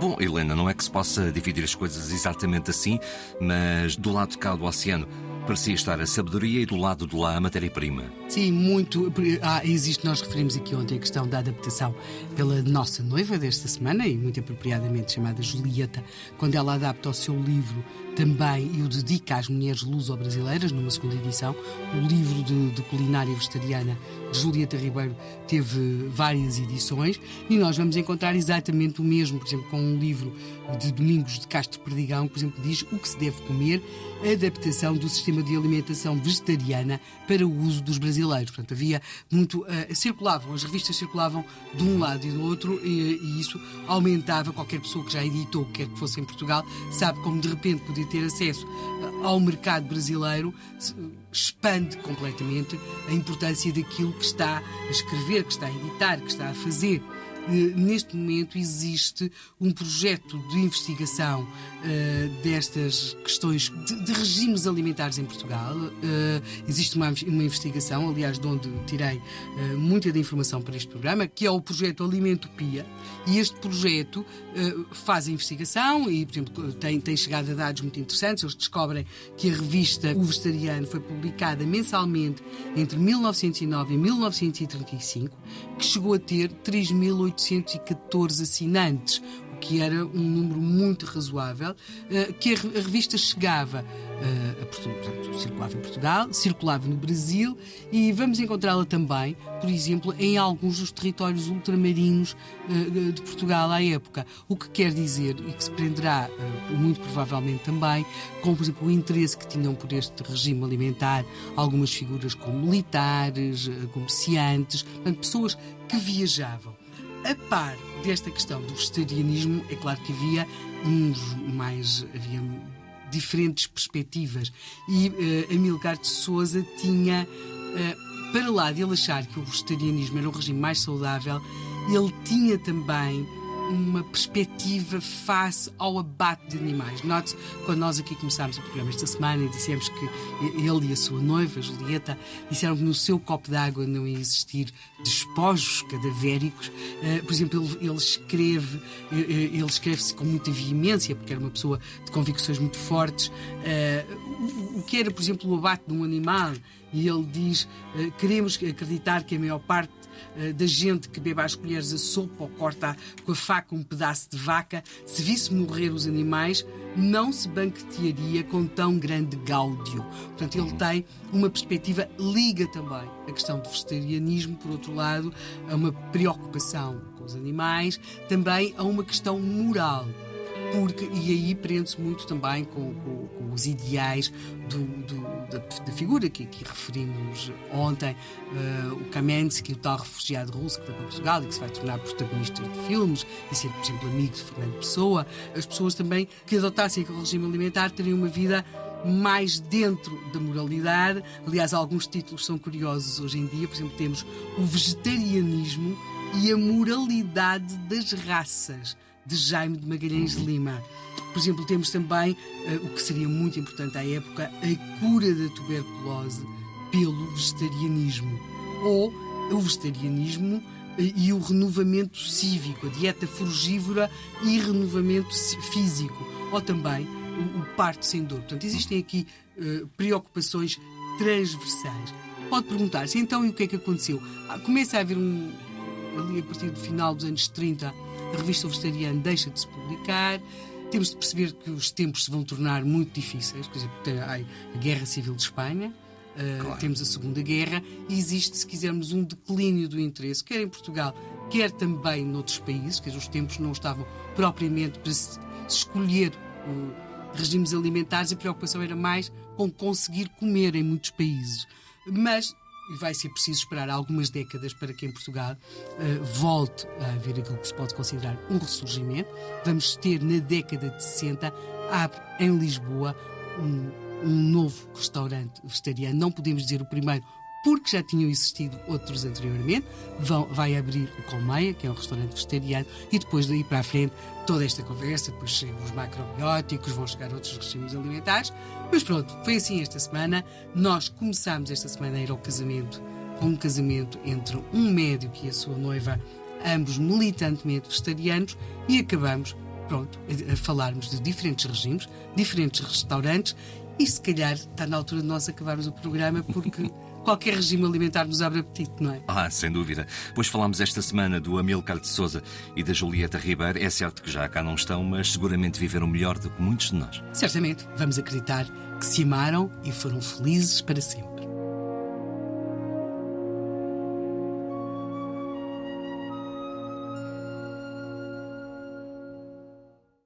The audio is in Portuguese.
Bom, Helena, não é que se possa dividir as coisas exatamente assim, mas do lado de cá do oceano parecia estar a sabedoria e do lado de lá a matéria-prima. Sim, muito. Ah, existe, nós referimos aqui ontem a questão da adaptação pela nossa noiva desta semana, e muito apropriadamente chamada Julieta, quando ela adapta o seu livro também e o dedica às mulheres luso-brasileiras, numa segunda edição. O livro de, de culinária vegetariana de Julieta Ribeiro teve várias edições e nós vamos encontrar exatamente o mesmo, por exemplo, com um livro de Domingos de Castro Perdigão, por exemplo, diz o que se deve comer, a adaptação do sistema de alimentação vegetariana para o uso dos brasileiros. Portanto, havia muito. Uh, circulavam, as revistas circulavam de um lado e do outro e, e isso aumentava. Qualquer pessoa que já editou, quer que fosse em Portugal, sabe como de repente poder ter acesso ao mercado brasileiro expande completamente a importância daquilo que está a escrever, que está a editar, que está a fazer. Eh, neste momento existe um projeto de investigação uh, destas questões de, de, regimes alimentares em Portugal. Uh, existe uma, uma, investigação, aliás, de onde tirei uh, muita da informação para este programa, que é o projeto Alimentopia. E este projeto faz a investigação e, por exemplo, tem, tem chegado a dados muito interessantes. Eles descobrem que a revista O Vegetariano foi publicada mensalmente entre 1909 e 1935, que chegou a ter 3.800 814 assinantes, o que era um número muito razoável, eh, que a revista chegava eh, a Portugal, portanto, circulava em Portugal, circulava no Brasil e vamos encontrá-la também, por exemplo, em alguns dos territórios ultramarinos eh, de Portugal à época. O que quer dizer, e que se prenderá muito provavelmente também, com, por exemplo, o interesse que tinham por este regime alimentar algumas figuras como militares, comerciantes, portanto, pessoas que viajavam a par desta questão do vegetarianismo, é claro que havia uns mais. havia diferentes perspectivas. E uh, Amilcar de Souza tinha, uh, para lá de ele achar que o vegetarianismo era um regime mais saudável, ele tinha também uma perspectiva face ao abate de animais. Note-se, quando nós aqui começámos o programa esta semana e dissemos que ele e a sua noiva, Julieta, disseram que no seu copo d'água não ia existir despojos cadavéricos. Uh, por exemplo, ele, ele escreve, eh, eh, ele escreve-se com muita veemência, porque era uma pessoa de convicções muito fortes. Uh, o, o que era, por exemplo, o abate de um animal, e ele diz: queremos acreditar que a maior parte da gente que bebe às colheres a sopa ou corta com a faca um pedaço de vaca, se visse morrer os animais, não se banquetearia com tão grande gáudio. Portanto, ele tem uma perspectiva, liga também a questão do vegetarianismo, por outro lado, a uma preocupação com os animais, também a uma questão moral porque, e aí prende-se muito também com, com, com os ideais do, do, da, da, figura que, que referimos ontem, uh, o Kamensky, o tal refugiado russo que foi para Portugal e que se vai tornar protagonista de filmes e ser, por exemplo, amigo de Fernando Pessoa. As pessoas também que adotassem aquele regime alimentar teriam uma vida mais dentro da moralidade. Aliás, alguns títulos são curiosos hoje em dia. Por exemplo, temos o vegetarianismo e a moralidade das raças de Jaime de Magalhães Lima. Por exemplo, temos também uh, o que seria muito importante à época, a cura da tuberculose pelo vegetarianismo. Ou o vegetarianismo eh, e o renovamento cívico, a dieta frugívora e renovamento físico. Ou também o, o parto sem dor. Portanto, existem aqui uh, preocupações transversais. Pode perguntar-se, então, e o que é que aconteceu? Ah, começa a haver um, ali a partir do final dos anos 30, a revista vegetariana deixa de se publicar. Temos de perceber que os tempos se vão tornar muito difíceis. Por exemplo, tem a Guerra Civil de Espanha, uh, claro. temos a Segunda Guerra, e existe, se quisermos, um declínio do interesse, quer em Portugal, quer também noutros países, que os tempos não estavam propriamente para se escolher regimes alimentares, a preocupação era mais com conseguir comer em muitos países. Mas e vai ser preciso esperar algumas décadas para que em Portugal uh, volte a haver aquilo que se pode considerar um ressurgimento. Vamos ter na década de 60, abre em Lisboa um, um novo restaurante vegetariano. Não podemos dizer o primeiro porque já tinham existido outros anteriormente. Vão, vai abrir o Colmeia, que é um restaurante vegetariano, e depois daí para a frente toda esta conversa, depois chegam os macrobióticos, vão chegar outros regimes alimentares. Mas pronto, foi assim esta semana. Nós começámos esta semana a ir ao casamento, com um casamento entre um médico e a sua noiva, ambos militantemente vegetarianos, e acabamos pronto, a falarmos de diferentes regimes, diferentes restaurantes e se calhar está na altura de nós acabarmos o programa porque qualquer regime alimentar nos abre apetite, não é? Ah, sem dúvida. Pois falámos esta semana do Amilcar de Souza e da Julieta Ribeiro. É certo que já cá não estão, mas seguramente viveram melhor do que muitos de nós. Certamente. Vamos acreditar que se amaram e foram felizes para sempre.